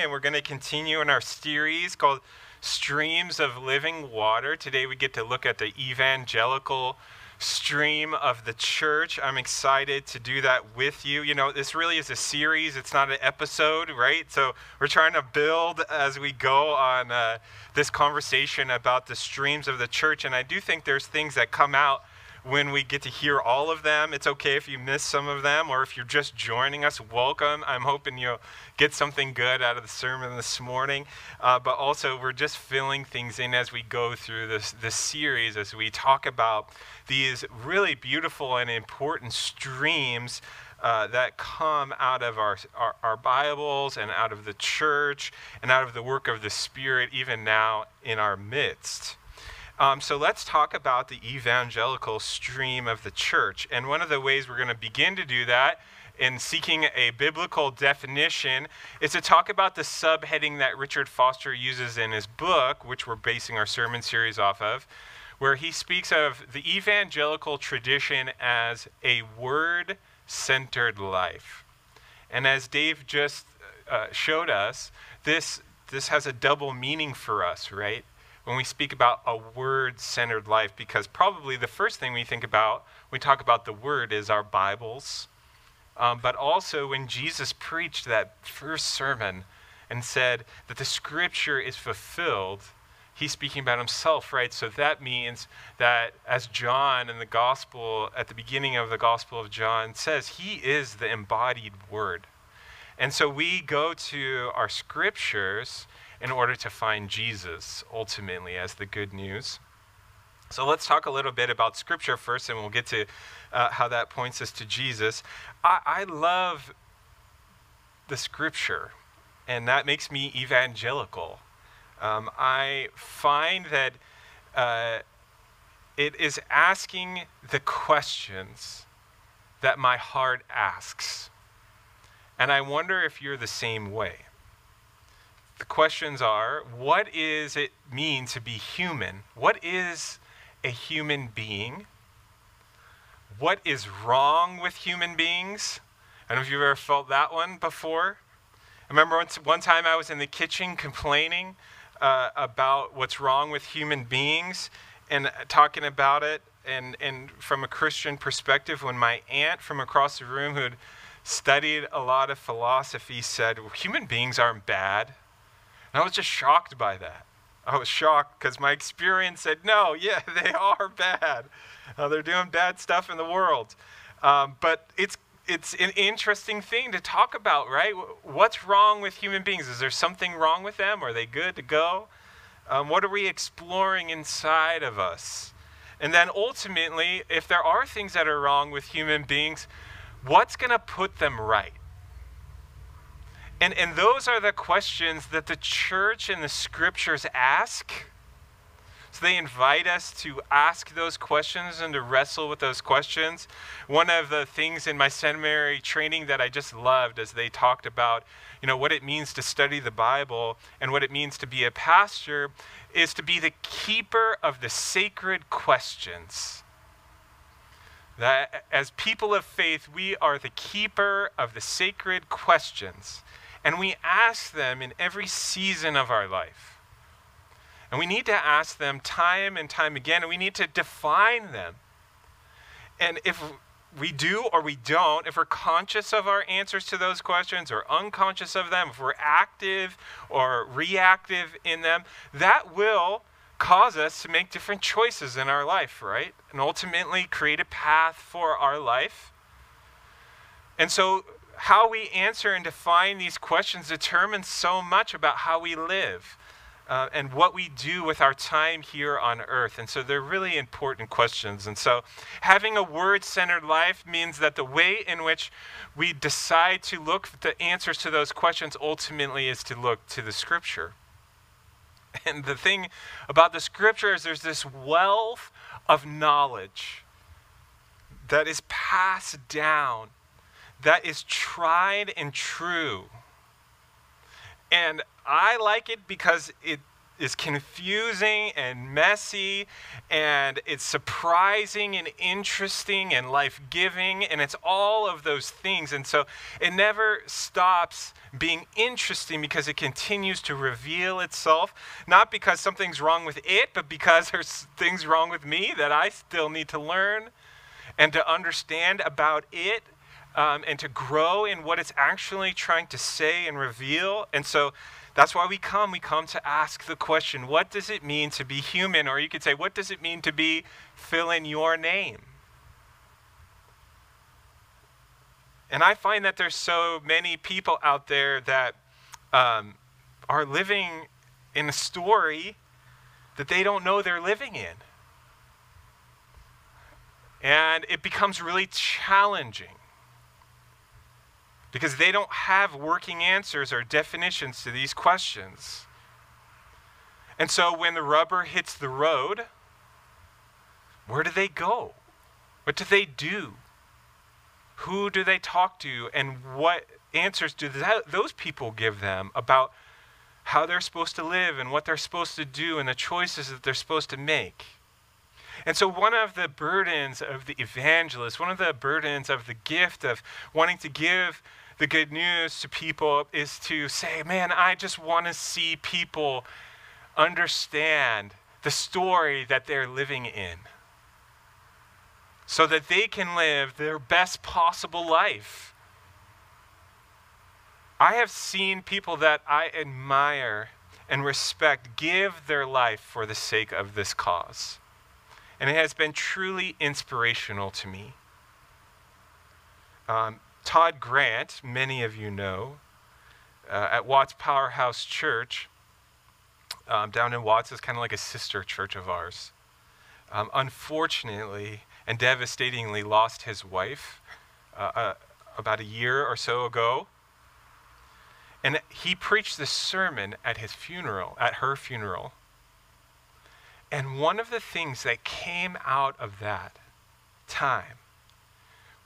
and we're going to continue in our series called Streams of Living Water. Today we get to look at the evangelical stream of the church. I'm excited to do that with you. You know, this really is a series, it's not an episode, right? So we're trying to build as we go on uh, this conversation about the streams of the church. And I do think there's things that come out when we get to hear all of them. It's okay if you miss some of them, or if you're just joining us, welcome. I'm hoping you'll get something good out of the sermon this morning. Uh, but also, we're just filling things in as we go through this, this series, as we talk about these really beautiful and important streams. Uh, that come out of our, our, our Bibles and out of the church and out of the work of the Spirit, even now in our midst. Um, so let's talk about the evangelical stream of the church. And one of the ways we're going to begin to do that in seeking a biblical definition is to talk about the subheading that Richard Foster uses in his book, which we're basing our sermon series off of, where he speaks of the evangelical tradition as a word centered life. And as Dave just uh, showed us, this, this has a double meaning for us, right? When we speak about a word centered life because probably the first thing we think about we talk about the word is our Bibles. Um, but also when Jesus preached that first sermon and said that the scripture is fulfilled, he's speaking about himself, right? So that means that as John in the gospel, at the beginning of the gospel of John says, he is the embodied word. And so we go to our scriptures in order to find Jesus ultimately as the good news. So let's talk a little bit about Scripture first, and we'll get to uh, how that points us to Jesus. I, I love the Scripture, and that makes me evangelical. Um, I find that uh, it is asking the questions that my heart asks. And I wonder if you're the same way. The questions are what does it mean to be human? What is a human being? What is wrong with human beings? I don't know if you've ever felt that one before. I remember once, one time I was in the kitchen complaining uh, about what's wrong with human beings and talking about it and, and from a Christian perspective when my aunt from across the room who had studied a lot of philosophy said, well, human beings aren't bad. And I was just shocked by that. I was shocked because my experience said, no, yeah, they are bad. Uh, they're doing bad stuff in the world. Um, but it's, it's an interesting thing to talk about, right? What's wrong with human beings? Is there something wrong with them? Are they good to go? Um, what are we exploring inside of us? And then ultimately, if there are things that are wrong with human beings, what's going to put them right? And, and those are the questions that the church and the scriptures ask. So they invite us to ask those questions and to wrestle with those questions. One of the things in my seminary training that I just loved as they talked about, you know, what it means to study the Bible and what it means to be a pastor is to be the keeper of the sacred questions. That as people of faith, we are the keeper of the sacred questions. And we ask them in every season of our life. And we need to ask them time and time again, and we need to define them. And if we do or we don't, if we're conscious of our answers to those questions or unconscious of them, if we're active or reactive in them, that will cause us to make different choices in our life, right? And ultimately create a path for our life. And so how we answer and define these questions determines so much about how we live uh, and what we do with our time here on earth. And so they're really important questions. And so having a word centered life means that the way in which we decide to look for the answers to those questions ultimately is to look to the scripture. And the thing about the scripture is there's this wealth of knowledge that is passed down that is tried and true. And I like it because it is confusing and messy and it's surprising and interesting and life-giving and it's all of those things and so it never stops being interesting because it continues to reveal itself not because something's wrong with it but because there's things wrong with me that I still need to learn and to understand about it um, and to grow in what it's actually trying to say and reveal and so that's why we come. We come to ask the question what does it mean to be human? Or you could say, what does it mean to be fill in your name? And I find that there's so many people out there that um, are living in a story that they don't know they're living in. And it becomes really challenging because they don't have working answers or definitions to these questions. And so when the rubber hits the road, where do they go? What do they do? Who do they talk to? And what answers do that, those people give them about how they're supposed to live and what they're supposed to do and the choices that they're supposed to make? And so, one of the burdens of the evangelist, one of the burdens of the gift of wanting to give the good news to people is to say, man, I just want to see people understand the story that they're living in so that they can live their best possible life. I have seen people that I admire and respect give their life for the sake of this cause. And it has been truly inspirational to me. Um, Todd Grant, many of you know, uh, at Watts Powerhouse Church, um, down in Watts, is kind of like a sister church of ours. Um, unfortunately and devastatingly lost his wife uh, uh, about a year or so ago. And he preached this sermon at his funeral, at her funeral. And one of the things that came out of that time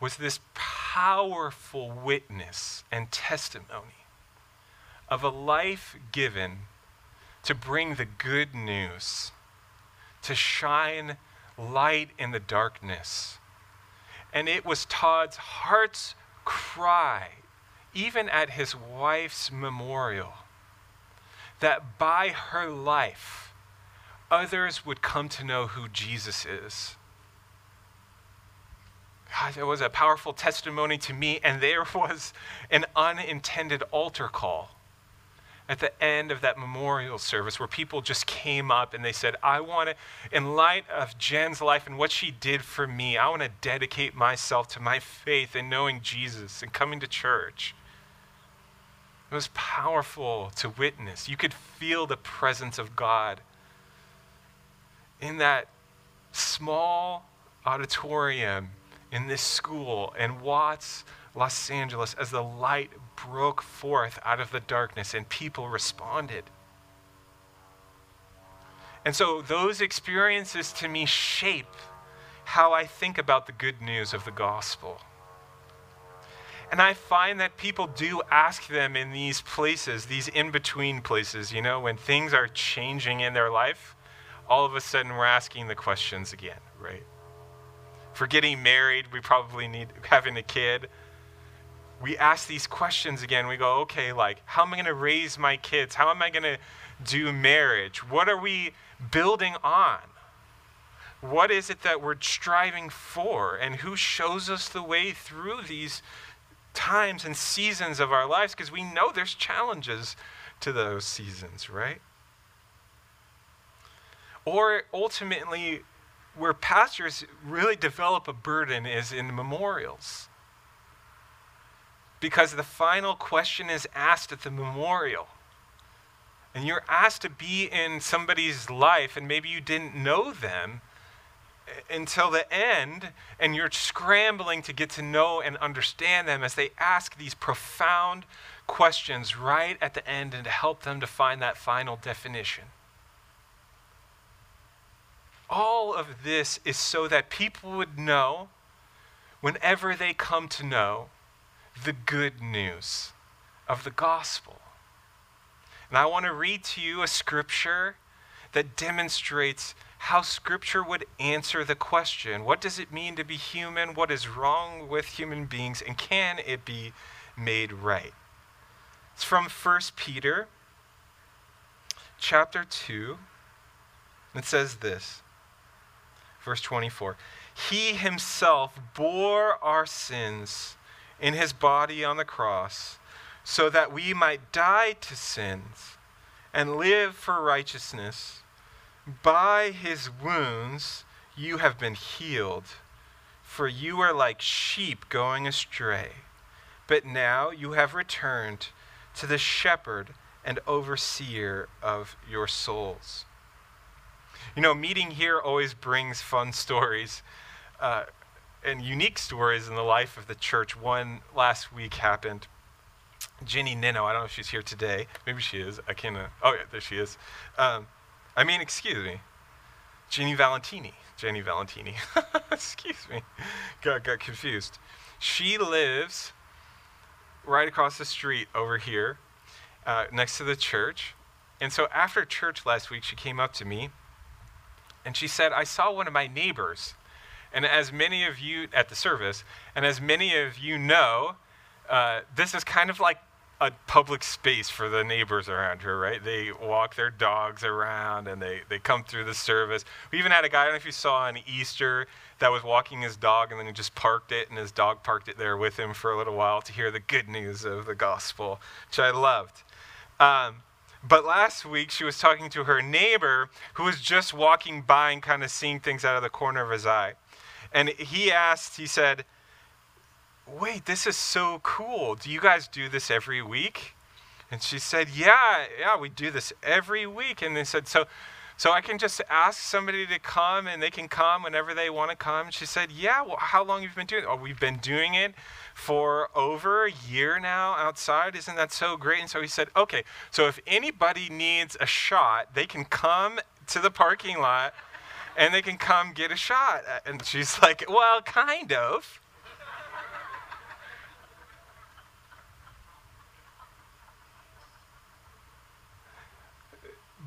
was this powerful witness and testimony of a life given to bring the good news, to shine light in the darkness. And it was Todd's heart's cry, even at his wife's memorial, that by her life, others would come to know who Jesus is God, it was a powerful testimony to me, and there was an unintended altar call at the end of that memorial service where people just came up and they said, I want to, in light of Jen's life and what she did for me, I want to dedicate myself to my faith and knowing Jesus and coming to church. It was powerful to witness. You could feel the presence of God in that small auditorium in this school in Watts, Los Angeles, as the light broke forth out of the darkness and people responded. And so those experiences to me shape how I think about the good news of the gospel. And I find that people do ask them in these places, these in between places, you know, when things are changing in their life, all of a sudden we're asking the questions again, right? For getting married, we probably need having a kid. We ask these questions again. We go, okay, like, how am I going to raise my kids? How am I going to do marriage? What are we building on? What is it that we're striving for? And who shows us the way through these times and seasons of our lives? Because we know there's challenges to those seasons, right? Or ultimately, where pastors really develop a burden is in the memorials. Because the final question is asked at the memorial. And you're asked to be in somebody's life, and maybe you didn't know them eh, until the end, and you're scrambling to get to know and understand them as they ask these profound questions right at the end and to help them to find that final definition. All of this is so that people would know, whenever they come to know, the good news of the gospel. And I want to read to you a scripture that demonstrates how Scripture would answer the question what does it mean to be human? What is wrong with human beings? And can it be made right? It's from 1 Peter chapter 2. It says this, verse 24 He himself bore our sins in his body on the cross so that we might die to sins and live for righteousness. By his wounds you have been healed, for you are like sheep going astray. But now you have returned to the shepherd and overseer of your souls. You know, meeting here always brings fun stories uh, and unique stories in the life of the church. One last week happened. Ginny Nino, I don't know if she's here today. Maybe she is. I can't. Uh, oh, yeah, there she is. Um, I mean, excuse me. Jenny Valentini. Jenny Valentini. excuse me. Got, got confused. She lives right across the street over here, uh, next to the church. And so after church last week, she came up to me and she said, I saw one of my neighbors. And as many of you at the service, and as many of you know, uh, this is kind of like a public space for the neighbors around here, right? They walk their dogs around and they, they come through the service. We even had a guy, I don't know if you saw on Easter, that was walking his dog and then he just parked it and his dog parked it there with him for a little while to hear the good news of the gospel, which I loved. Um, but last week she was talking to her neighbor who was just walking by and kind of seeing things out of the corner of his eye. And he asked, he said, wait, this is so cool. Do you guys do this every week? And she said, yeah, yeah, we do this every week. And they said, so, so I can just ask somebody to come and they can come whenever they want to come. she said, yeah, well, how long have you been doing it? Oh, we've been doing it for over a year now outside. Isn't that so great? And so he said, okay, so if anybody needs a shot, they can come to the parking lot and they can come get a shot. And she's like, well, kind of.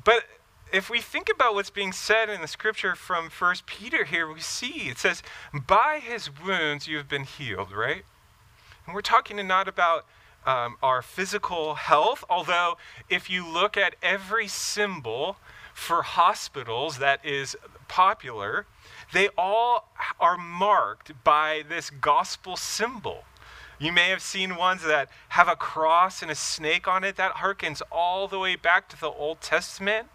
But if we think about what's being said in the scripture from First Peter here, we see it says, By his wounds you have been healed, right? And we're talking not about um, our physical health, although if you look at every symbol for hospitals that is popular, they all are marked by this gospel symbol. You may have seen ones that have a cross and a snake on it. That harkens all the way back to the Old Testament,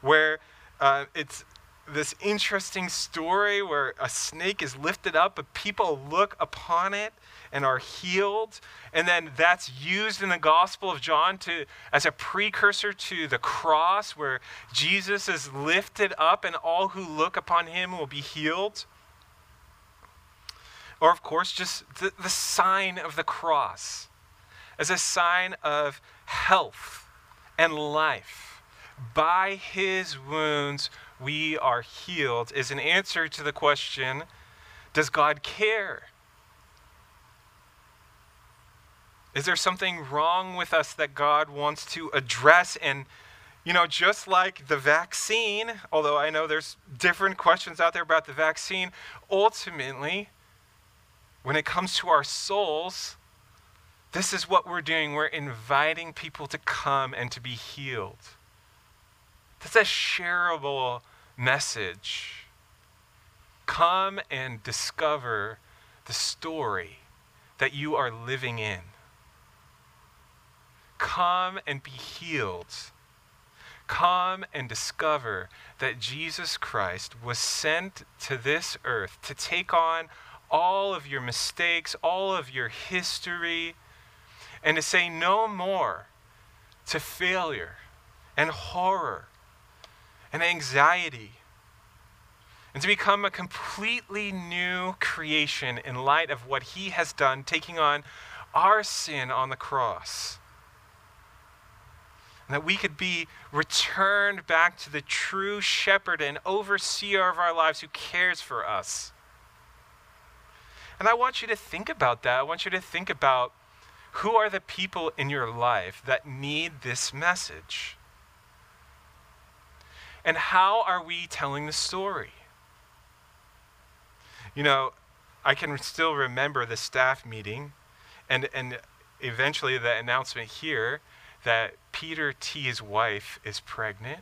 where uh, it's this interesting story where a snake is lifted up, but people look upon it and are healed. And then that's used in the Gospel of John to, as a precursor to the cross, where Jesus is lifted up and all who look upon him will be healed. Or, of course, just the, the sign of the cross as a sign of health and life. By his wounds, we are healed, is an answer to the question Does God care? Is there something wrong with us that God wants to address? And, you know, just like the vaccine, although I know there's different questions out there about the vaccine, ultimately, when it comes to our souls, this is what we're doing. We're inviting people to come and to be healed. That's a shareable message. Come and discover the story that you are living in. Come and be healed. Come and discover that Jesus Christ was sent to this earth to take on all of your mistakes, all of your history, and to say no more to failure and horror and anxiety, and to become a completely new creation in light of what He has done, taking on our sin on the cross. And that we could be returned back to the true shepherd and overseer of our lives who cares for us. And I want you to think about that. I want you to think about who are the people in your life that need this message. And how are we telling the story? You know, I can still remember the staff meeting and, and eventually the announcement here that Peter T's wife is pregnant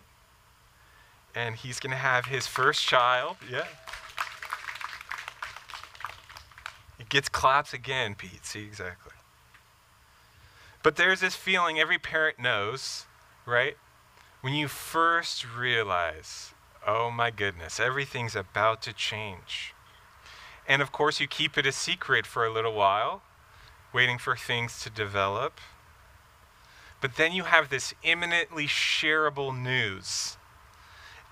and he's going to have his first child. Yeah. It gets claps again, Pete. See, exactly. But there's this feeling every parent knows, right? When you first realize, oh my goodness, everything's about to change. And of course, you keep it a secret for a little while, waiting for things to develop. But then you have this imminently shareable news.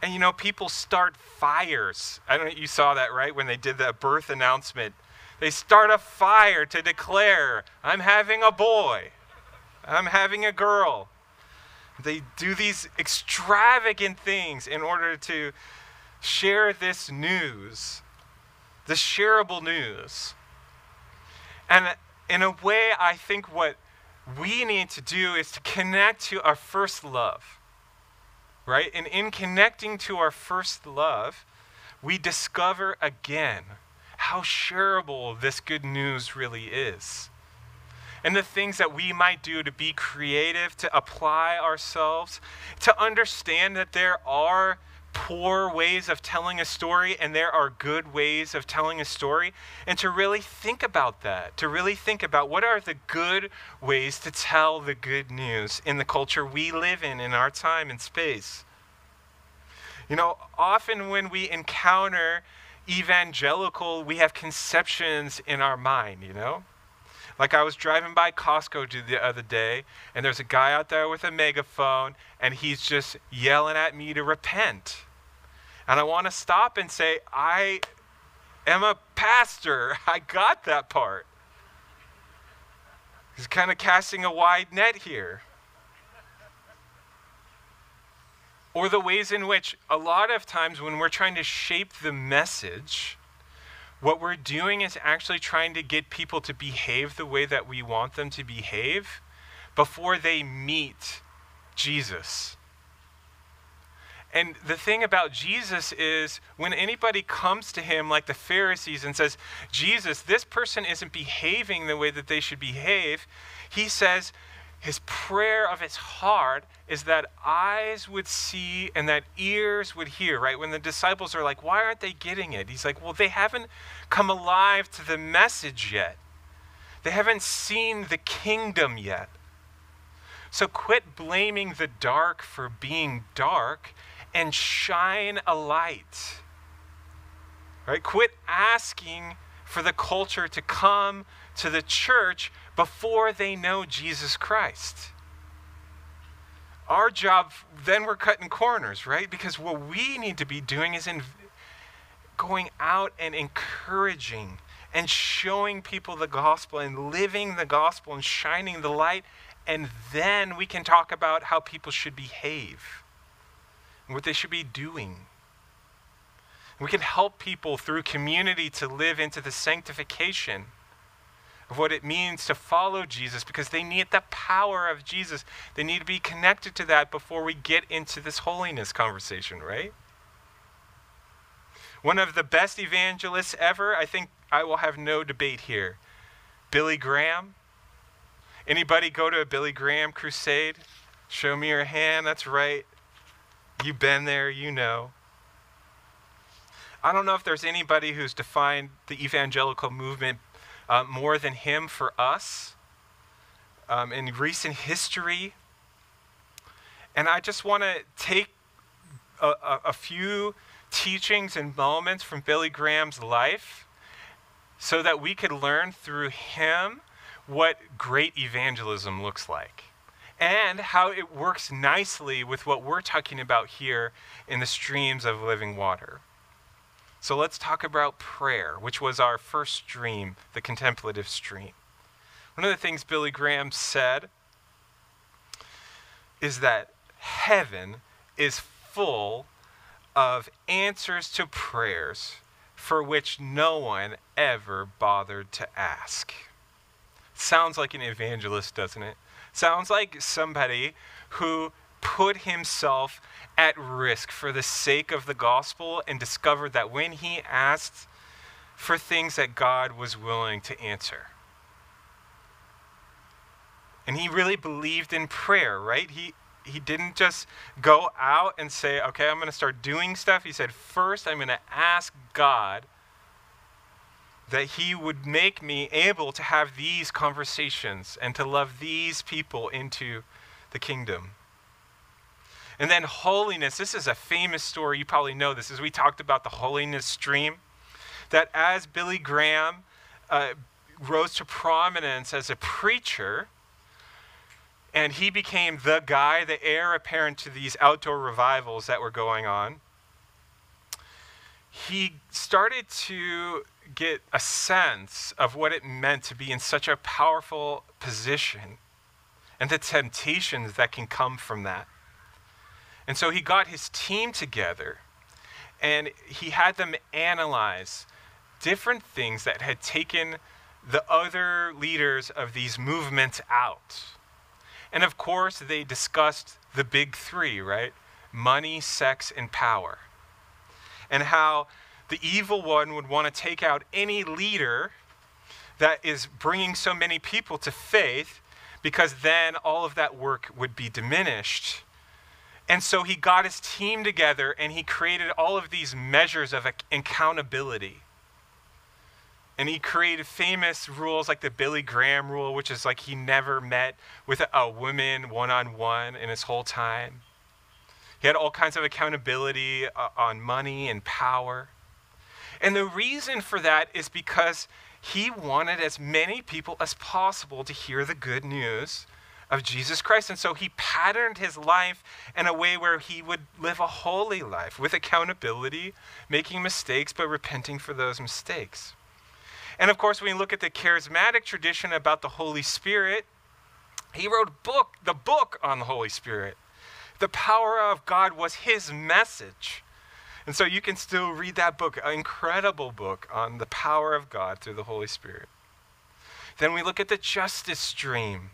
And you know, people start fires. I don't know, you saw that, right? When they did that birth announcement. They start a fire to declare, I'm having a boy, I'm having a girl. They do these extravagant things in order to share this news, the shareable news. And in a way, I think what we need to do is to connect to our first love. Right? And in connecting to our first love, we discover again how shareable this good news really is and the things that we might do to be creative, to apply ourselves, to understand that there are poor ways of telling a story and there are good ways of telling a story, and to really think about that, to really think about what are the good ways to tell the good news in the culture we live in, in our time and space. You know, often when we encounter evangelical, we have conceptions in our mind, you know? Like I was driving by Costco the other day, and there's a guy out there with a megaphone, and he's just yelling at me to repent. And I want to stop and say, I am a pastor. I got that part. He's kind of casting a wide net here. Or the ways in which, a lot of times, when we're trying to shape the message, what we're doing is actually trying to get people to behave the way that we want them to behave before they meet Jesus. And the thing about Jesus is when anybody comes to him, like the Pharisees, and says, Jesus, this person isn't behaving the way that they should behave, he says, his prayer of his heart is that eyes would see and that ears would hear, right? When the disciples are like, why aren't they getting it? He's like, well, they haven't come alive to the message yet. They haven't seen the kingdom yet. So quit blaming the dark for being dark and shine a light. Right? Quit asking for the culture to come to the church before they know Jesus Christ. Our job, then we're cutting corners, right? Because what we need to be doing is in going out and encouraging and showing people the gospel and living the gospel and shining the light. And then we can talk about how people should behave and what they should be doing. We can help people through community to live into the sanctification of what it means to follow Jesus because they need the power of Jesus. They need to be connected to that before we get into this holiness conversation, right? One of the best evangelists ever, I think I will have no debate here. Billy Graham. Anybody go to a Billy Graham crusade? Show me your hand. That's right. You've been there, you know. I don't know if there's anybody who's defined the evangelical movement uh, more than him for us um, in recent history. And I just want to take a, a, a few teachings and moments from Billy Graham's life so that we could learn through him what great evangelism looks like and how it works nicely with what we're talking about here in the streams of living water. So let's talk about prayer, which was our first stream, the contemplative stream. One of the things Billy Graham said is that heaven is full of answers to prayers for which no one ever bothered to ask. Sounds like an evangelist, doesn't it? Sounds like somebody who put himself at risk for the sake of the gospel and discovered that when he asked for things that God was willing to answer. And he really believed in prayer, right? He he didn't just go out and say, "Okay, I'm going to start doing stuff." He said, "First, I'm going to ask God that he would make me able to have these conversations and to love these people into the kingdom." And then holiness, this is a famous story. You probably know this, as we talked about the holiness stream. That as Billy Graham uh, rose to prominence as a preacher, and he became the guy, the heir apparent to these outdoor revivals that were going on, he started to get a sense of what it meant to be in such a powerful position and the temptations that can come from that. And so he got his team together and he had them analyze different things that had taken the other leaders of these movements out. And of course, they discussed the big three, right? Money, sex, and power. And how the evil one would want to take out any leader that is bringing so many people to faith because then all of that work would be diminished and so he got his team together and he created all of these measures of accountability. And he created famous rules like the Billy Graham rule, which is like he never met with a woman one on one in his whole time. He had all kinds of accountability uh, on money and power. And the reason for that is because he wanted as many people as possible to hear the good news of Jesus Christ. And so he patterned his life in a way where he would live a holy life with accountability, making mistakes, but repenting for those mistakes. And of course, when you look at the charismatic tradition about the Holy Spirit, he wrote book, the book on the Holy Spirit. The power of God was his message. And so you can still read that book, an incredible book on the power of God through the Holy Spirit. Then we look at the justice stream.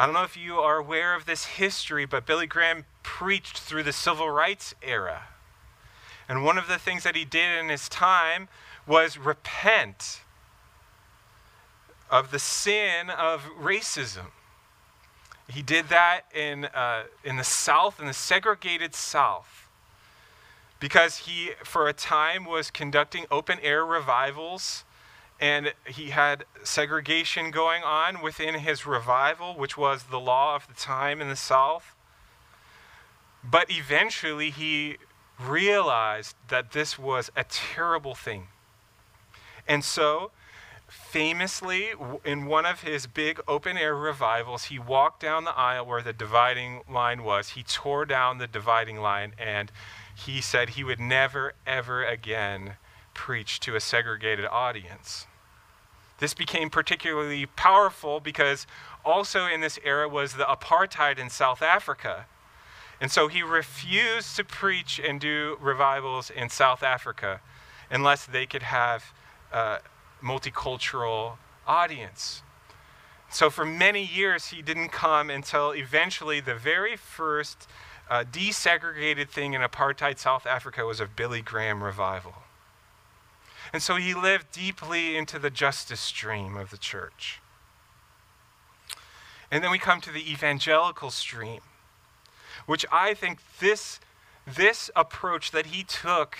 I don't know if you are aware of this history, but Billy Graham preached through the civil rights era. And one of the things that he did in his time was repent of the sin of racism. He did that in, uh, in the South, in the segregated South, because he, for a time, was conducting open air revivals and he had segregation going on within his revival, which was the law of the time in the South. But eventually he realized that this was a terrible thing. And so, famously, in one of his big open air revivals, he walked down the aisle where the dividing line was. He tore down the dividing line and he said he would never, ever again preach to a segregated audience. This became particularly powerful because also in this era was the apartheid in South Africa. And so he refused to preach and do revivals in South Africa unless they could have a multicultural audience. So for many years, he didn't come until eventually the very first uh, desegregated thing in apartheid South Africa was a Billy Graham revival. And so he lived deeply into the justice stream of the church. And then we come to the evangelical stream, which I think this, this approach that he took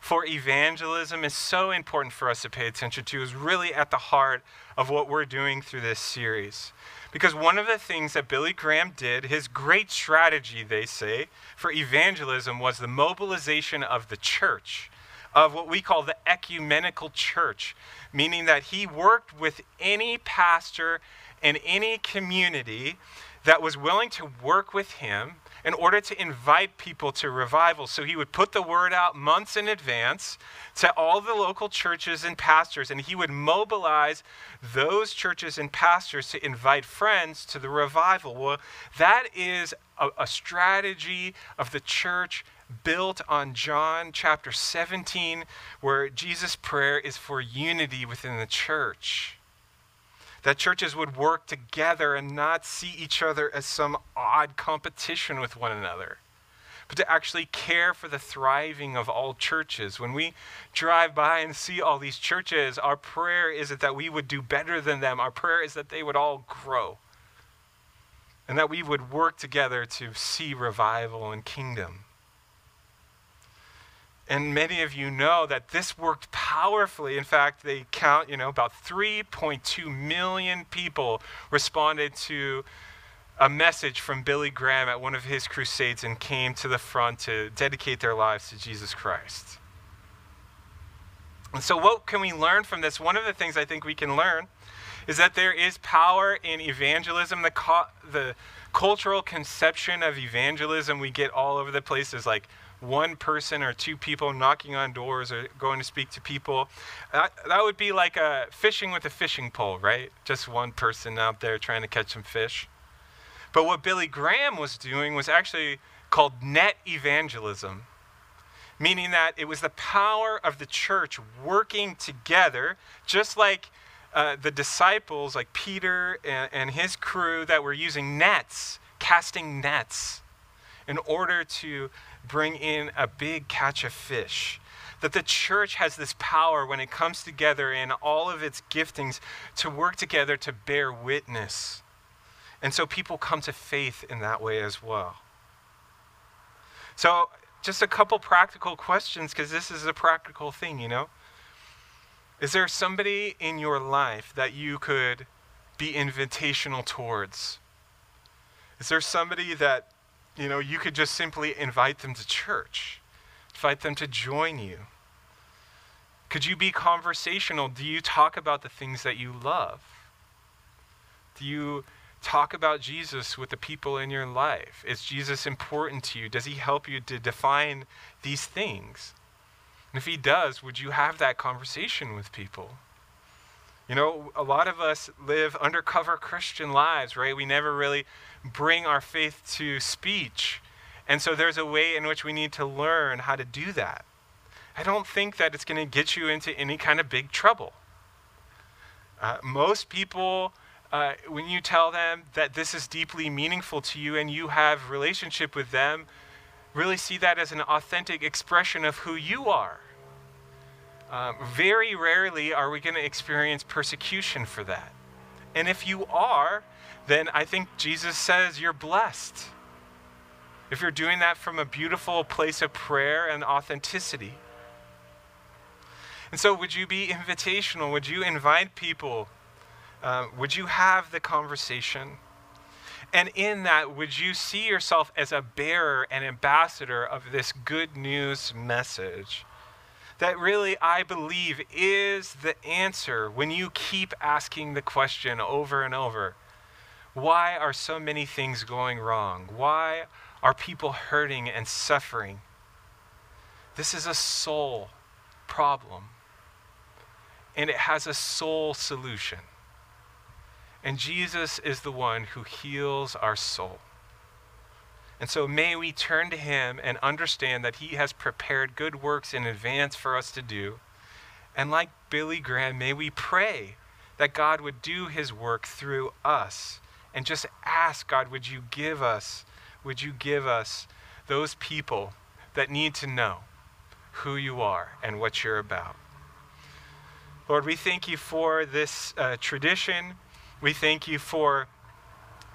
for evangelism is so important for us to pay attention to, is really at the heart of what we're doing through this series. Because one of the things that Billy Graham did, his great strategy, they say, for evangelism was the mobilization of the church of what we call the ecumenical church, meaning that he worked with any pastor in any community that was willing to work with him in order to invite people to revival. So he would put the word out months in advance to all the local churches and pastors, and he would mobilize those churches and pastors to invite friends to the revival. Well, that is a, a strategy of the church built on John chapter 17, where Jesus' prayer is for unity within the church. That churches would work together and not see each other as some odd competition with one another but to actually care for the thriving of all churches. When we drive by and see all these churches, our prayer is that we would do better than them. Our prayer is that they would all grow and that we would work together to see revival and kingdom. And many of you know that this worked powerfully. In fact, they count, you know, about 3.2 million people responded to a message from Billy Graham at one of his crusades and came to the front to dedicate their lives to Jesus Christ. And so, what can we learn from this? One of the things I think we can learn is that there is power in evangelism. The, co- the cultural conception of evangelism we get all over the place is like one person or two people knocking on doors or going to speak to people. That, that would be like a fishing with a fishing pole, right? Just one person out there trying to catch some fish. But what Billy Graham was doing was actually called net evangelism, meaning that it was the power of the church working together, just like uh, the disciples, like Peter and, and his crew, that were using nets, casting nets, in order to bring in a big catch of fish. That the church has this power when it comes together in all of its giftings to work together to bear witness and so people come to faith in that way as well. So, just a couple practical questions because this is a practical thing, you know? Is there somebody in your life that you could be invitational towards? Is there somebody that, you know, you could just simply invite them to church, invite them to join you? Could you be conversational? Do you talk about the things that you love? Do you talk about Jesus with the people in your life? Is Jesus important to you? Does he help you to define these things? And if he does, would you have that conversation with people? You know, a lot of us live undercover Christian lives, right? We never really bring our faith to speech. And so there's a way in which we need to learn how to do that. I don't think that it's going to get you into any kind of big trouble. Uh, most people uh, when you tell them that this is deeply meaningful to you and you have relationship with them, really see that as an authentic expression of who you are. Um, very rarely are we going to experience persecution for that. And if you are, then I think Jesus says you're blessed. If you're doing that from a beautiful place of prayer and authenticity. And so, would you be invitational? Would you invite people uh, would you have the conversation? And in that, would you see yourself as a bearer and ambassador of this good news message? That really, I believe, is the answer when you keep asking the question over and over why are so many things going wrong? Why are people hurting and suffering? This is a soul problem, and it has a soul solution. And Jesus is the one who heals our soul. And so may we turn to him and understand that he has prepared good works in advance for us to do. And like Billy Graham, may we pray that God would do his work through us. And just ask God, would you give us, would you give us those people that need to know who you are and what you're about? Lord, we thank you for this uh, tradition. We thank you for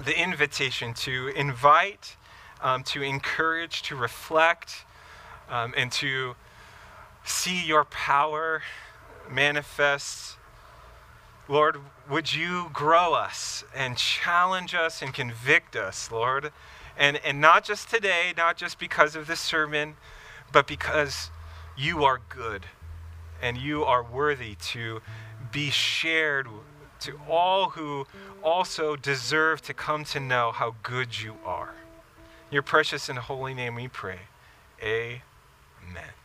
the invitation to invite, um, to encourage, to reflect, um, and to see your power manifest. Lord, would you grow us and challenge us and convict us, Lord? And, and not just today, not just because of this sermon, but because you are good and you are worthy to be shared to all who also deserve to come to know how good you are. Your precious and holy name we pray. Amen.